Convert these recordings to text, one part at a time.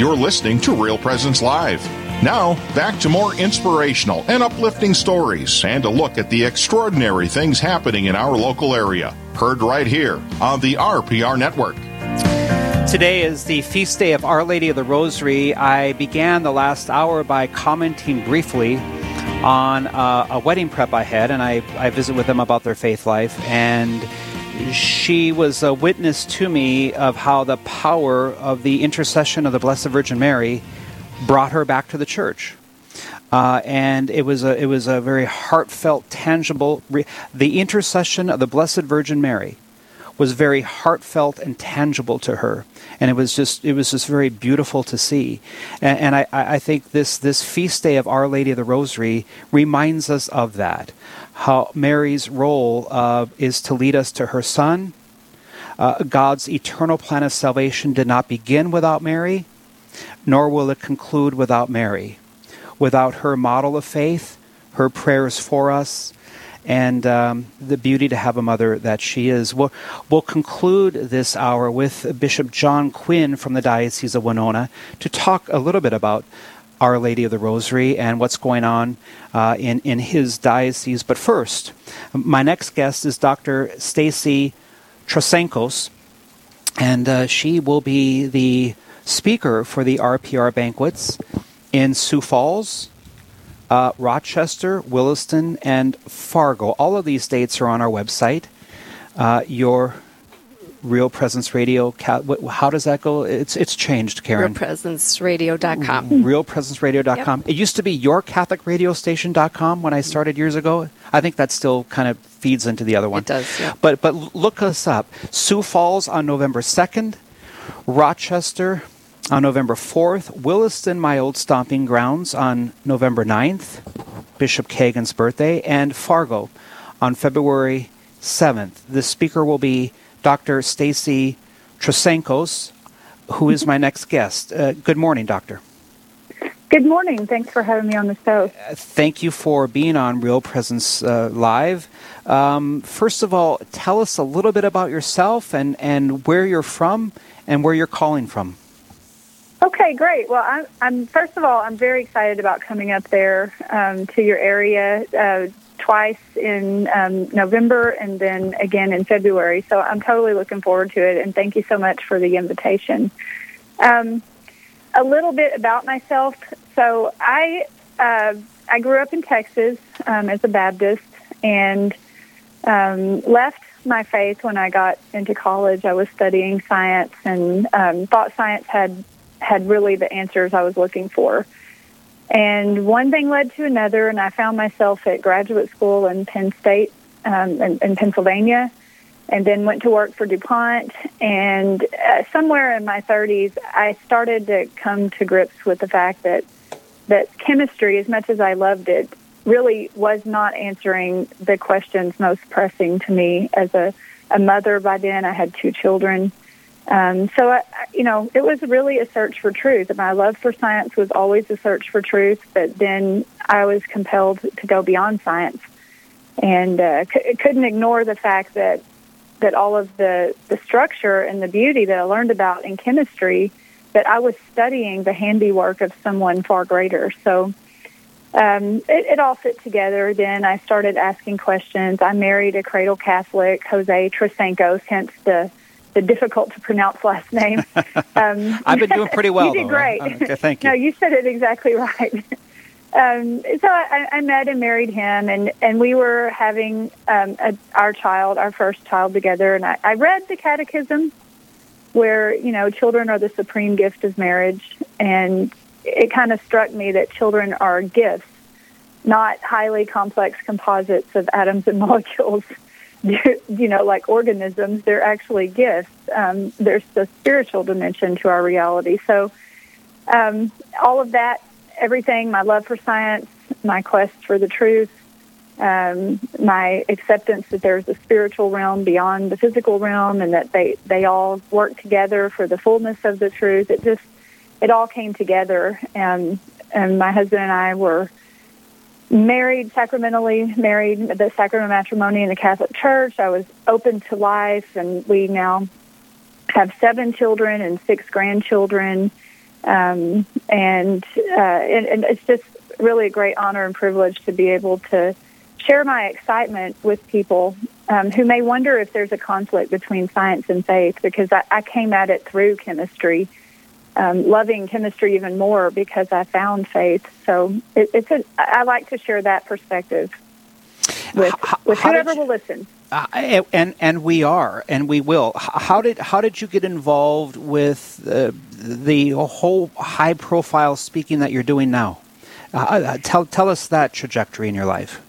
You're listening to Real Presence Live. Now, back to more inspirational and uplifting stories and a look at the extraordinary things happening in our local area. Heard right here on the RPR Network. Today is the feast day of Our Lady of the Rosary. I began the last hour by commenting briefly on uh, a wedding prep I had, and I, I visit with them about their faith life. And she was a witness to me of how the power of the intercession of the Blessed Virgin Mary brought her back to the church. Uh, and it was a it was a very heartfelt, tangible. Re- the intercession of the Blessed Virgin Mary was very heartfelt and tangible to her, and it was just it was just very beautiful to see. And, and I, I think this this feast day of Our Lady of the Rosary reminds us of that how Mary's role uh, is to lead us to her Son. Uh, God's eternal plan of salvation did not begin without Mary, nor will it conclude without Mary. Without her model of faith, her prayers for us, and um, the beauty to have a mother that she is. We'll, we'll conclude this hour with Bishop John Quinn from the Diocese of Winona to talk a little bit about our Lady of the Rosary and what's going on uh, in, in his diocese. But first, my next guest is Dr. Stacy Trasancos, and uh, she will be the speaker for the RPR banquets in Sioux Falls, uh, Rochester, Williston, and Fargo. All of these dates are on our website. Uh, your Real Presence Radio. How does that go? It's it's changed, Karen. RealPresenceRadio.com. Mm-hmm. RealPresenceRadio.com. Yep. It used to be YourCatholicRadioStation.com when I started years ago. I think that still kind of feeds into the other one. It does, yeah. But but look us up. Sioux Falls on November second, Rochester on November fourth, Williston, my old stomping grounds, on November 9th, Bishop Kagan's birthday, and Fargo on February seventh. The speaker will be Dr. Stacy Trasancos, who is my next guest. Uh, good morning, Doctor. Good morning. Thanks for having me on the show. Uh, thank you for being on Real Presence uh, Live. Um, first of all, tell us a little bit about yourself and, and where you're from and where you're calling from. Okay, great. Well, I'm, I'm first of all, I'm very excited about coming up there um, to your area. Uh, twice in um, November and then again in February. So I'm totally looking forward to it, and thank you so much for the invitation. Um, a little bit about myself. So I uh, I grew up in Texas um, as a Baptist and um, left my faith when I got into college. I was studying science and um, thought science had had really the answers I was looking for. And one thing led to another, and I found myself at graduate school in Penn State um, in, in, Pennsylvania, and then went to work for DuPont. And uh, somewhere in my 30s, I started to come to grips with the fact that that chemistry, as much as I loved it, really was not answering the questions most pressing to me as a, a mother. By then, I had two children. Um, so, I, you know, it was really a search for truth. And my love for science was always a search for truth, but then I was compelled to go beyond science and uh, c- couldn't ignore the fact that that all of the, the structure and the beauty that I learned about in chemistry, that I was studying the handiwork of someone far greater. So um, it, it all fit together. Then I started asking questions. I married a cradle Catholic, Jose Trasancos, hence the the difficult to pronounce last name. Um, I've been doing pretty well. you did though, great. Okay, thank you. no, you said it exactly right. Um, so I, I, met and married him, and, and we were having um, a, our child, our first child, together. And I, I read the Catechism, where you know children are the supreme gift of marriage, and it kind of struck me that children are gifts, not highly complex composites of atoms and molecules you know, like organisms, they're actually gifts. Um, there's the spiritual dimension to our reality. So, um, all of that, everything, my love for science, my quest for the truth, um, my acceptance that there's a spiritual realm beyond the physical realm, and that they they all work together for the fullness of the truth. It just it all came together, and and my husband and I were married sacramentally, married the sacrament of matrimony in the Catholic Church. I was open to life, and we now have seven children and six grandchildren. Um, and, uh, and, and it's just really a great honor and privilege to be able to share my excitement with people um, who may wonder if there's a conflict between science and faith because I, I came at it through chemistry, um, loving chemistry even more because I found faith. So it, it's a, I like to share that perspective with, with whoever you, will listen. Uh, and and we are, and we will. How did how did you get involved with uh, the whole high profile speaking that you're doing now? Uh, uh, tell tell us that trajectory in your life.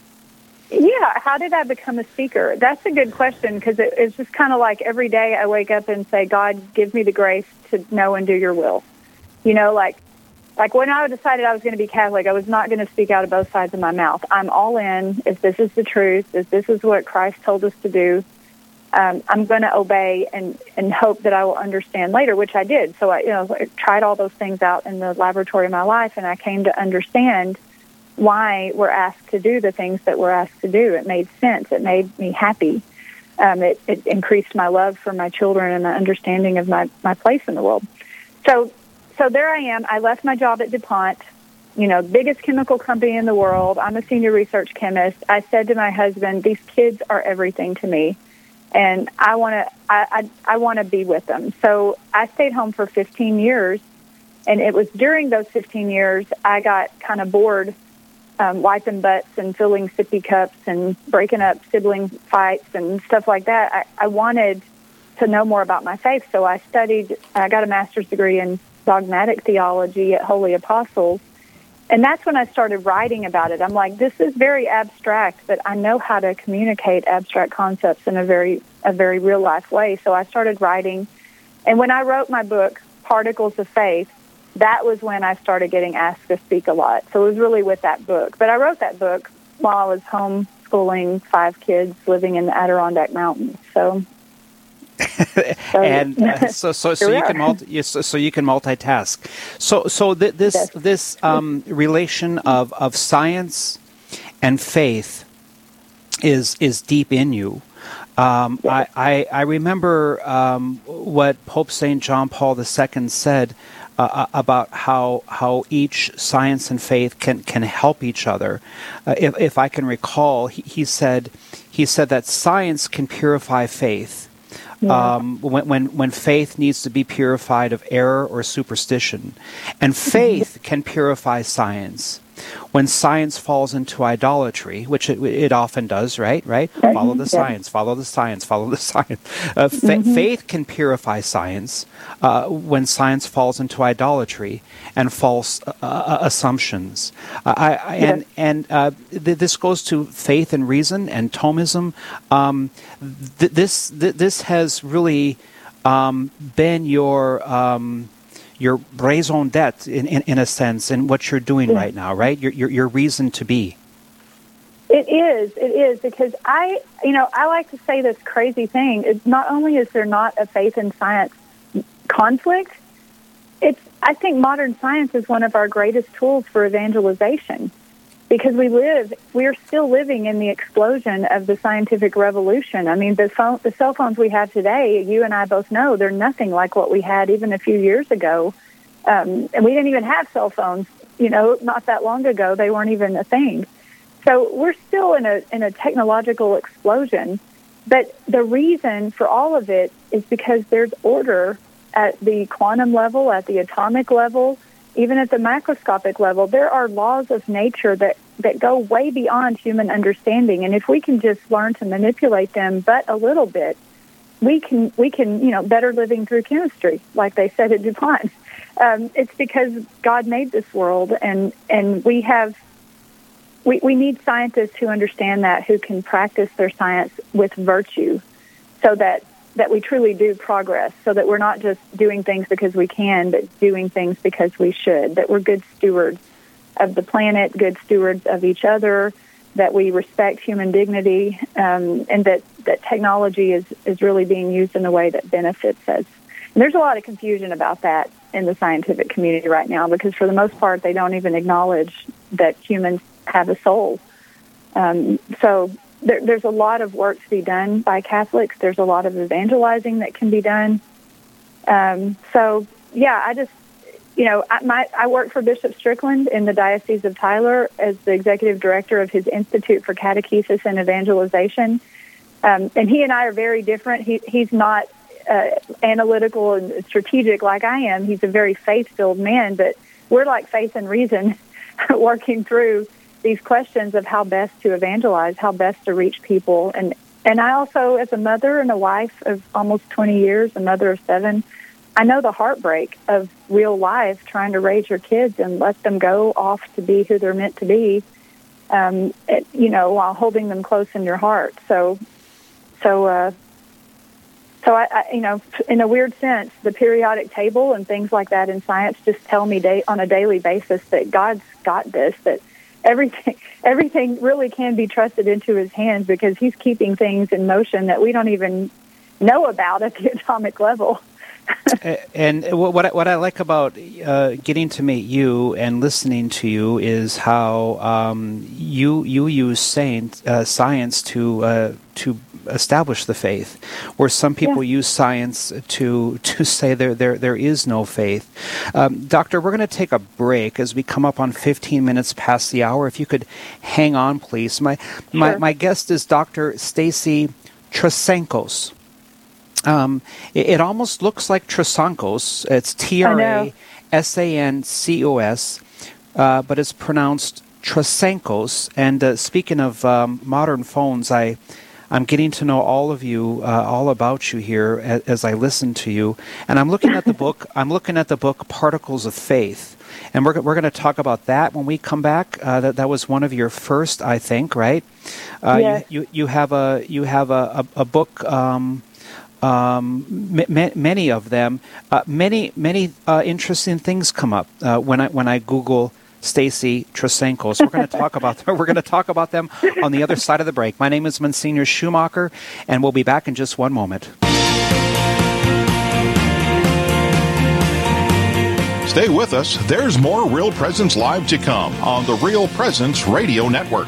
Yeah, how did I become a speaker? That's a good question because it, it's just kind of like every day I wake up and say, God, give me the grace to know and do your will. You know, like like when I decided I was going to be Catholic, I was not going to speak out of both sides of my mouth. I'm all in. If this is the truth, if this is what Christ told us to do, um, I'm going to obey and and hope that I will understand later, which I did. So I, you know, I tried all those things out in the laboratory of my life, and I came to understand why we're asked to do the things that we're asked to do. It made sense. It made me happy. Um, it, it increased my love for my children and my understanding of my, my place in the world. So, so there I am. I left my job at DuPont, you know, biggest chemical company in the world. I'm a senior research chemist. I said to my husband, these kids are everything to me. And I want to, I, I, I want to be with them. So I stayed home for 15 years. And it was during those 15 years I got kind of bored um, wiping butts and filling sippy cups and breaking up sibling fights and stuff like that. I, I wanted to know more about my faith, so I studied. I got a master's degree in dogmatic theology at Holy Apostles, and that's when I started writing about it. I'm like, this is very abstract, but I know how to communicate abstract concepts in a very a very real life way. So I started writing, and when I wrote my book, Particles of Faith, that was when I started getting asked to speak a lot. So it was really with that book. But I wrote that book while I was homeschooling five kids living in the Adirondack Mountains. So. and uh, so so, so you can multi, so, so, you can multitask. So so th- this yes. this um, relation of, of science and faith is is deep in you. Um, yes. I, I, I remember um, what Pope Saint John Paul II said uh, uh, about how how each science and faith can can help each other. Uh, if if I can recall, he, he said he said that science can purify faith. Yeah. Um, when, when, when faith needs to be purified of error or superstition. And faith can purify science when science falls into idolatry, which it, it often does, right? Right? Mm-hmm. Follow the science, follow the science, follow the science. Uh, fa- mm-hmm. Faith can purify science uh, when science falls into idolatry and false uh, uh assumptions. I, I, and and uh, th- this goes to faith and reason and Thomism. Um, th- this th- this has really um, been your um, your raison d'etre in, in, in a sense and what you're doing right now, right? Your, your, your reason to be. It is. It is because I, you know, I like to say this crazy thing. It's not only is there not a faith and science conflict, it's. I think modern science is one of our greatest tools for evangelization because we live, we are still living in the explosion of the scientific revolution. I mean, the phone, the cell phones we have today, you and I both know, they're nothing like what we had even a few years ago. Um, and we didn't even have cell phones, you know, not that long ago. They weren't even a thing. So we're still in a in a technological explosion. But the reason for all of it is because there's order at the quantum level, at the atomic level, even at the macroscopic level, there are laws of nature that, that go way beyond human understanding. And if we can just learn to manipulate them but a little bit, we can we can you know better living through chemistry, like they said at DuPont. Um, it's because God made this world, and and we have we we need scientists who understand that, who can practice their science with virtue, so that that we truly do progress so that we're not just doing things because we can, but doing things because we should, that we're good stewards of the planet, good stewards of each other, that we respect human dignity, um, and that, that technology is, is really being used in a way that benefits us. And there's a lot of confusion about that in the scientific community right now because, for the most part, they don't even acknowledge that humans have a soul. Um, so there, there's a lot of work to be done by Catholics. There's a lot of evangelizing that can be done. Um, so, yeah, I just you know, I, my, I work for Bishop Strickland in the Diocese of Tyler as the executive director of his Institute for Catechesis and Evangelization. Um, and he and I are very different. He, he's not uh, analytical and strategic like I am. He's a very faith filled man, but we're like faith and reason working through these questions of how best to evangelize, how best to reach people. And, and I also, as a mother and a wife of almost 20 years, a mother of seven, I know the heartbreak of real life trying to raise your kids and let them go off to be who they're meant to be, um, it, you know, while holding them close in your heart. So, so, uh, so I, I, you know, in a weird sense, the periodic table and things like that in science just tell me day, on a daily basis that God's got this. That everything, everything really can be trusted into His hands because He's keeping things in motion that we don't even know about at the atomic level. and what I, what I like about uh, getting to meet you and listening to you is how um, you you use science, uh, science to uh, to establish the faith, where some people yeah. use science to to say there there there is no faith. Um, doctor, we're going to take a break as we come up on 15 minutes past the hour. If you could hang on, please. My sure. my my guest is Dr. Stacy Trasancos. Um, it, it, almost looks like Trasancos. It's T R A S A N C O S, uh, but it's pronounced Trasancos. And uh, speaking of um, modern phones, I I'm getting to know all of you, uh, all about you here as, as, I listen to you. And I'm looking at the book. I'm looking at the book Particles of Faith, and we're we're going to talk about that when we come back. Uh, that that was one of your first, I think, right? Uh, yes. You, you, you have a you have a a, a book. Um, um, m- many of them, uh, many many uh, interesting things come up uh, when I when I Google Stacy Trasancos. We're going to talk about them. we're going to talk about them on the other side of the break. My name is Monsignor Schumacher, and we'll be back in just one moment. Stay with us. There's more Real Presence Live to come on the Real Presence Radio Network.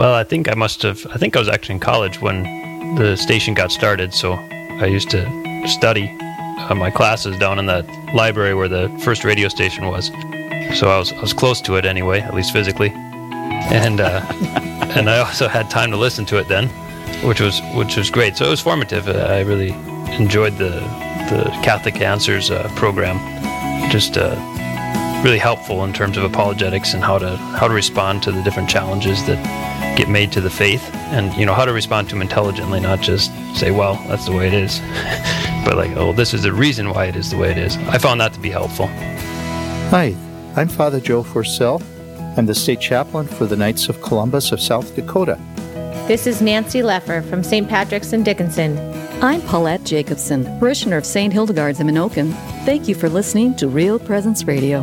Well, I think I must have. I think I was actually in college when the station got started, so I used to study uh, my classes down in the library where the first radio station was. So I was I was close to it anyway, at least physically, and uh, and I also had time to listen to it then, which was which was great. So it was formative. Uh, I really enjoyed the the Catholic Answers uh, program. Just uh, really helpful in terms of apologetics and how to how to respond to the different challenges that get made to the faith and you know how to respond to them intelligently not just say well that's the way it is. But like oh this is the reason why it is the way it is. I found that to be helpful. Hi i'm father joe forsell i'm the state chaplain for the knights of columbus of south dakota. This is nancy leffer from st patrick's in dickinson. I'm paulette jacobson parishioner of st hildegard's in Menoken. thank you for listening to real presence radio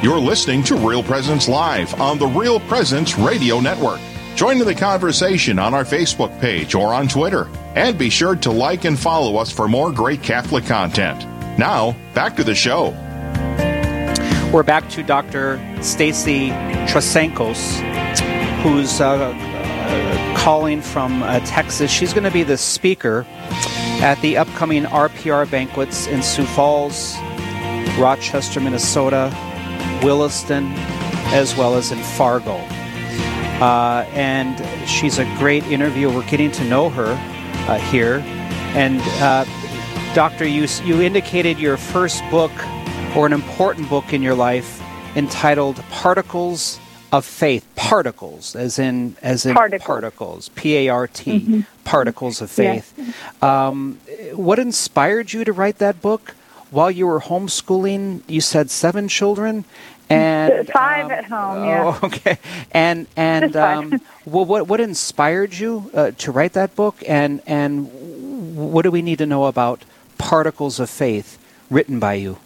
You're listening to Real Presence Live on the Real Presence Radio Network. Join in the conversation on our Facebook page or on Twitter. And be sure to like and follow us for more great Catholic content. Now, back to the show. We're back to Dr. Stacy Trasancos, who's uh, uh, calling from uh, Texas. She's going to be the speaker at the upcoming RPR banquets in Sioux Falls, Rochester, Minnesota, Williston, as well as in Fargo. Uh, and she's a great interviewer. We're getting to know her uh, here. And uh, Doctor, you, you indicated your first book or an important book in your life entitled Particles of Faith. Particles, as in as in particles, P A R T, mm-hmm. Particles of Faith. Yes. Um, what inspired you to write that book? While you were homeschooling, you said seven children, and five um, at home. Yeah. Oh, okay. And and um, well, what what inspired you uh, to write that book? And and what do we need to know about particles of faith written by you?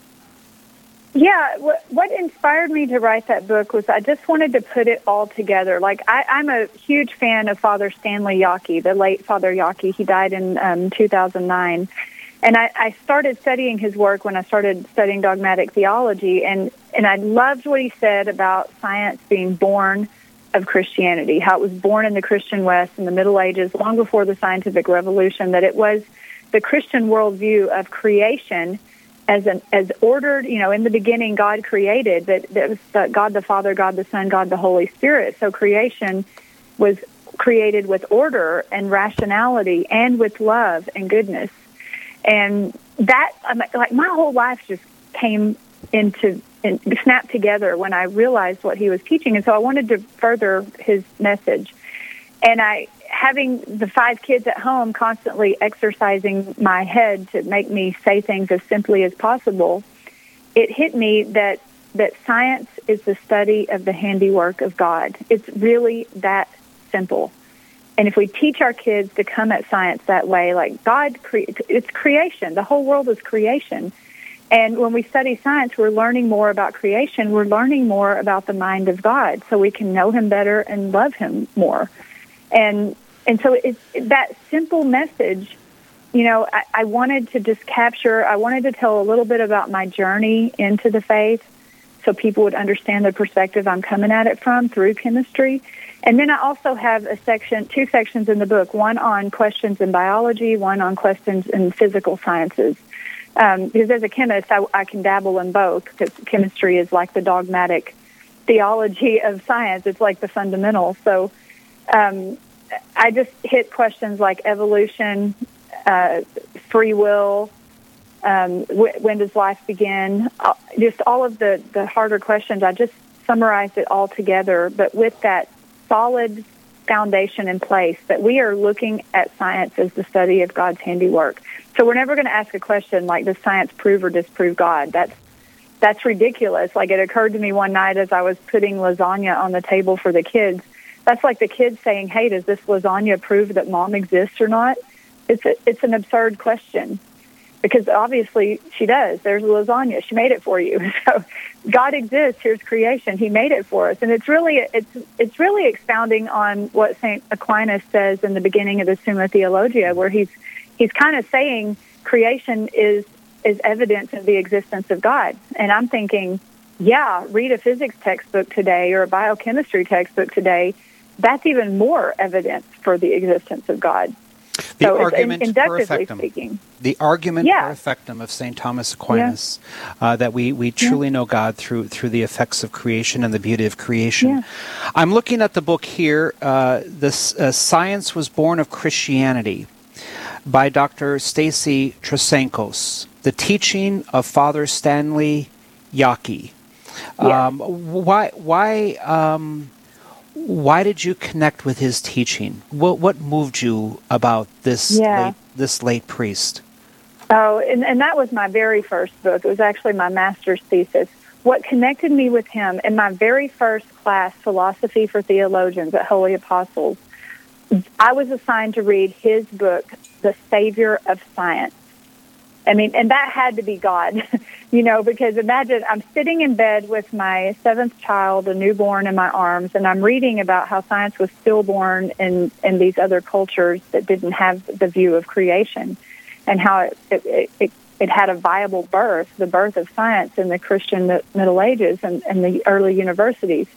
Yeah, what, what inspired me to write that book was I just wanted to put it all together. Like I, I'm a huge fan of Father Stanley Jaki, the late Father Jaki. He died in um, 2009, and I, I started studying his work when I started studying dogmatic theology, and and I loved what he said about science being born of Christianity, how it was born in the Christian West in the Middle Ages, long before the scientific revolution. That it was the Christian worldview of creation as an as ordered. You know, in the beginning, God created that. That was the, God the Father, God the Son, God the Holy Spirit. So creation was created with order and rationality, and with love and goodness, and that like my whole life just came into and snapped together when I realized what he was teaching, and so I wanted to further his message. And I having the five kids at home constantly exercising my head to make me say things as simply as possible, it hit me that that science is the study of the handiwork of God. It's really that simple. And if we teach our kids to come at science that way, like God, cre- it's creation. The whole world is creation. And when we study science, we're learning more about creation. We're learning more about the mind of God, so we can know Him better and love Him more. And and so it's that simple message. You know, I, I wanted to just capture. I wanted to tell a little bit about my journey into the faith, so people would understand the perspective I'm coming at it from through chemistry. And then I also have a section, two sections in the book, one on questions in biology, one on questions in physical sciences. Um, because as a chemist, I, I can dabble in both because chemistry is like the dogmatic theology of science. It's like the fundamental. So um, I just hit questions like evolution, uh, free will, um, wh- when does life begin? Uh, just all of the, the harder questions. I just summarized it all together, but with that solid foundation in place that we are looking at science as the study of God's handiwork. So we're never going to ask a question like, does science prove or disprove God? That's that's ridiculous. Like it occurred to me one night as I was putting lasagna on the table for the kids that's like the kids saying, "Hey, does this lasagna prove that mom exists or not?" It's a, it's an absurd question because obviously she does. There's lasagna. She made it for you. So God exists. Here's creation. He made it for us, and it's really it's it's really expounding on what Saint Aquinas says in the beginning of the Summa Theologia, where he's he's kind of saying creation is is evidence of the existence of God. And I'm thinking, yeah, read a physics textbook today or a biochemistry textbook today that's even more evidence for the existence of God. The so argument in, perfectum. speaking. The argument yeah. perfectum of St. Thomas Aquinas, yeah. uh, that we, we truly yeah. know God through through the effects of creation and the beauty of creation. I'm looking at the book here. Uh, this uh, Science was Born of Christianity by Dr. Stacy Trasancos. The teaching of Father Stanley Jaki. Um, why why um, why did you connect with his teaching? What what moved you about this yeah. late, this late priest? Oh, and, and that was my very first book. It was actually my master's thesis. What connected me with him in my very first class, Philosophy for Theologians at Holy Apostles, I was assigned to read his book, The Savior of Science. I mean, and that had to be God, you know, because imagine I'm sitting in bed with my seventh child, a newborn in my arms, and I'm reading about how science was stillborn in, in these other cultures that didn't have the view of creation and how it, it, it, it had a viable birth, the birth of science in the Christian Middle Ages and, and the early universities.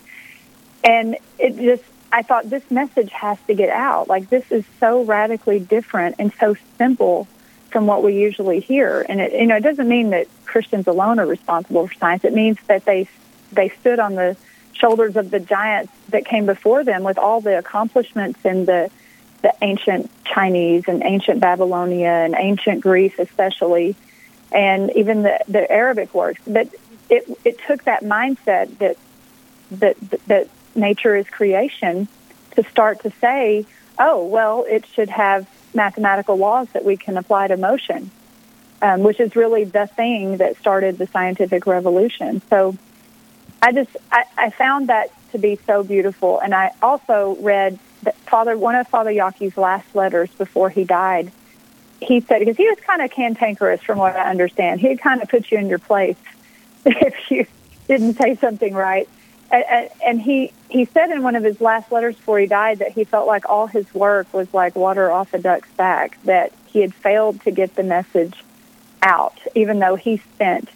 And it just, I thought this message has to get out. Like, this is so radically different and so simple from what we usually hear. And it, you know, it doesn't mean that Christians alone are responsible for science. It means that they they stood on the shoulders of the giants that came before them with all the accomplishments in the the ancient Chinese and ancient Babylonia and ancient Greece, especially, and even the the Arabic works. But it it took that mindset that that that nature is creation to start to say, oh well, it should have mathematical laws that we can apply to motion, um, which is really the thing that started the scientific revolution. So I just I, I found that to be so beautiful, and I also read that Father one of Father Jaki's last letters before he died. He said because he was kind of cantankerous, from what I understand. He'd kind of put you in your place if you didn't say something right. And, he he said in one of his last letters before he died that he felt like all his work was like water off a duck's back. That he had failed to get the message out, even though he spent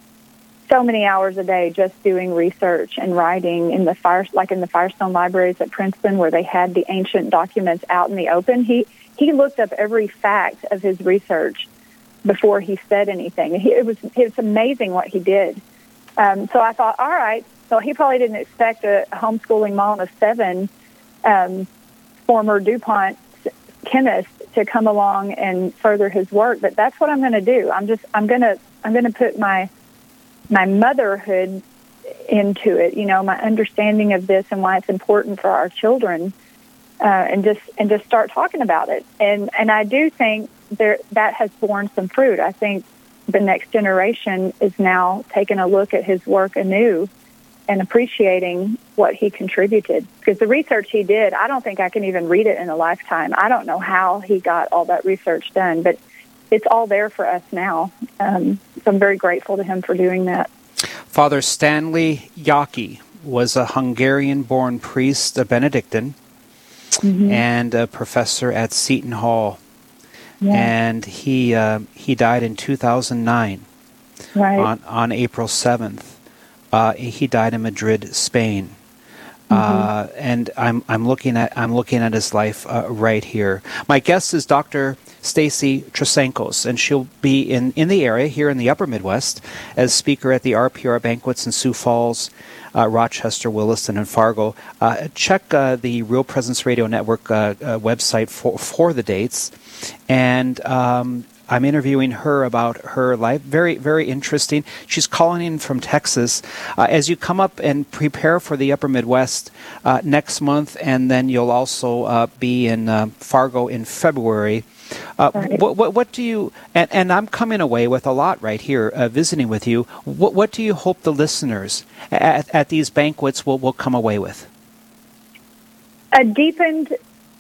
so many hours a day just doing research and writing in the fire, like in the Firestone libraries at Princeton, where they had the ancient documents out in the open. He he looked up every fact of his research before he said anything. He, it was it was amazing what he did. Um, so I thought, all right. So he probably didn't expect a homeschooling mom of seven, um, former DuPont chemist, to come along and further his work. But that's what I'm going to do. I'm just I'm going to I'm going to put my my motherhood into it. You know, my understanding of this and why it's important for our children, uh, and just and just start talking about it. And and I do think there that has borne some fruit. I think the next generation is now taking a look at his work anew and appreciating what he contributed. Because the research he did, I don't think I can even read it in a lifetime. I don't know how he got all that research done, but it's all there for us now. Um, so I'm very grateful to him for doing that. Father Stanley Jaki was a Hungarian born priest, a Benedictine, mm-hmm. and a professor at Seton Hall yeah. and he uh, he died in 2009 right. on on April 7th. Uh, he died in Madrid, Spain. Mm-hmm. Uh, and I'm I'm looking at I'm looking at his life uh, right here. My guest is Dr. Stacy Trasancos, and she'll be in, in the area here in the Upper Midwest as speaker at the RPR banquets in Sioux Falls, uh, Rochester, Williston, and Fargo. Uh, check uh, the Real Presence Radio Network uh, website for for the dates, and um, I'm interviewing her about her life. Very, very interesting. She's calling in from Texas. Uh, as you come up and prepare for the Upper Midwest uh, next month, and then you'll also uh, be in uh, Fargo in February. Uh, right. what, what, what, do you, and, and, I'm coming away with a lot right here, uh, visiting with you. What, what do you hope the listeners at, at these banquets will, will come away with? A deepened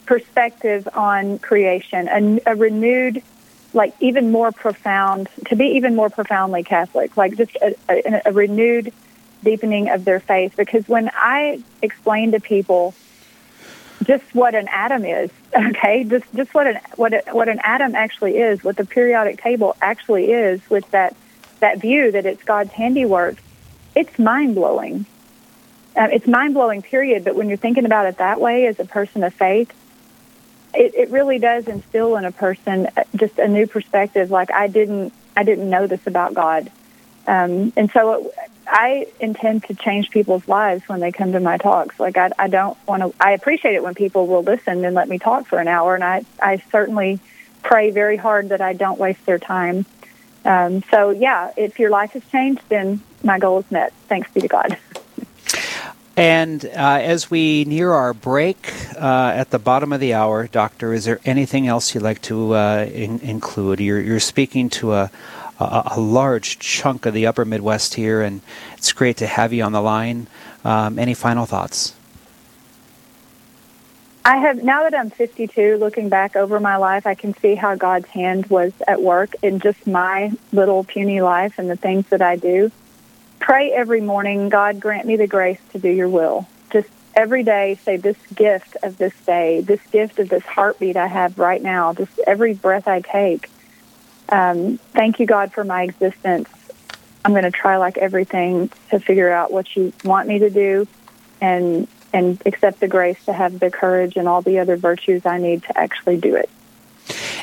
perspective on creation, a, a renewed like even more profound to be even more profoundly catholic like just a, a, a, renewed deepening of their faith. Because when i explain to people just what an atom is okay just just what an what a, what an atom actually is what the periodic table actually is with that that view that it's god's handiwork it's mind blowing um, it's mind blowing period. But when you're thinking about it that way as a person of faith it, it really does instill in a person uh, just a new perspective. Like I didn't, I didn't know this about God, um, and so it, I intend to change people's lives when they come to my talks. Like I, I don't want to. I appreciate it when people will listen and let me talk for an hour, and I, I certainly pray very hard that I don't waste their time. Um, so yeah, if your life has changed, then my goal is met. Thanks be to God. And uh, as we near our break uh, at the bottom of the hour, Doctor, is there anything else you'd like to uh, in- include? You're, you're, speaking to a, a, a, large chunk of the upper Midwest here, and it's great to have you on the line. Um, any final thoughts? I have now that I'm 52, looking back over my life, I can see how God's hand was at work in just my little puny life and the things that I do pray every morning, God grant me the grace to do your will. Just every day say this gift of this day, this gift of this heartbeat I have right now, just every breath I take. Um, thank you, God, for my existence. I'm going to try like everything to figure out what you want me to do and and accept the grace to have the courage and all the other virtues I need to actually do it.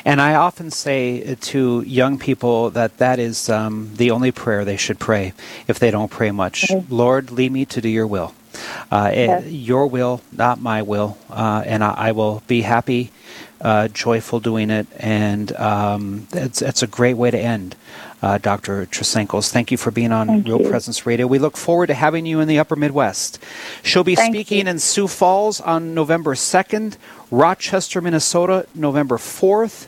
And I often say to young people that that is um, the only prayer they should pray if they don't pray much. Lord, lead me to do your will. Uh. Your will, not my will. Uh, and I, I, will be happy, uh, joyful doing it. And um, it's, it's a great way to end. Uh, Dr. Trasancos. Thank you for being on Thank Real you. Presence Radio. We look forward to having you in the Upper Midwest. She'll be Thank speaking you. in Sioux Falls on November 2nd, Rochester, Minnesota, November 4th,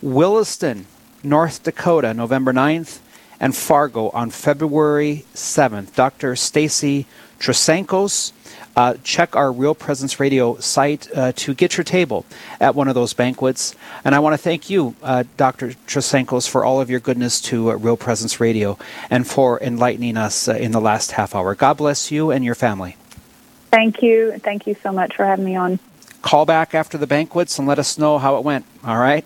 Williston, North Dakota, November 9th, and Fargo on February 7th. Dr. Stacy Trasancos. Uh, check our Real Presence Radio site uh, to get your table at one of those banquets. And I want to thank you, uh, Dr. Trasancos, for all of your goodness to uh, Real Presence Radio and for enlightening us uh, in the last half hour. God bless you and your family. Thank you. Thank you so much for having me on. Call back after the banquets and let us know how it went. All right?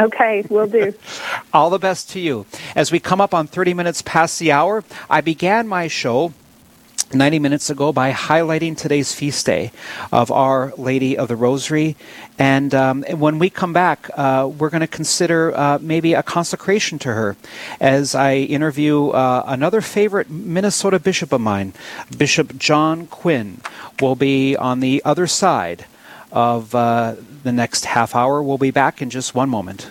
Okay, we'll do. All the best to you. As we come up on 30 minutes past the hour, I began my show 90 minutes ago by highlighting today's feast day of Our Lady of the Rosary. And um, when we come back, uh, we're going to consider uh, maybe a consecration to her as I interview uh, another favorite Minnesota bishop of mine, Bishop John Quinn, will be on the other side of uh, the next half hour. We'll be back in just one moment.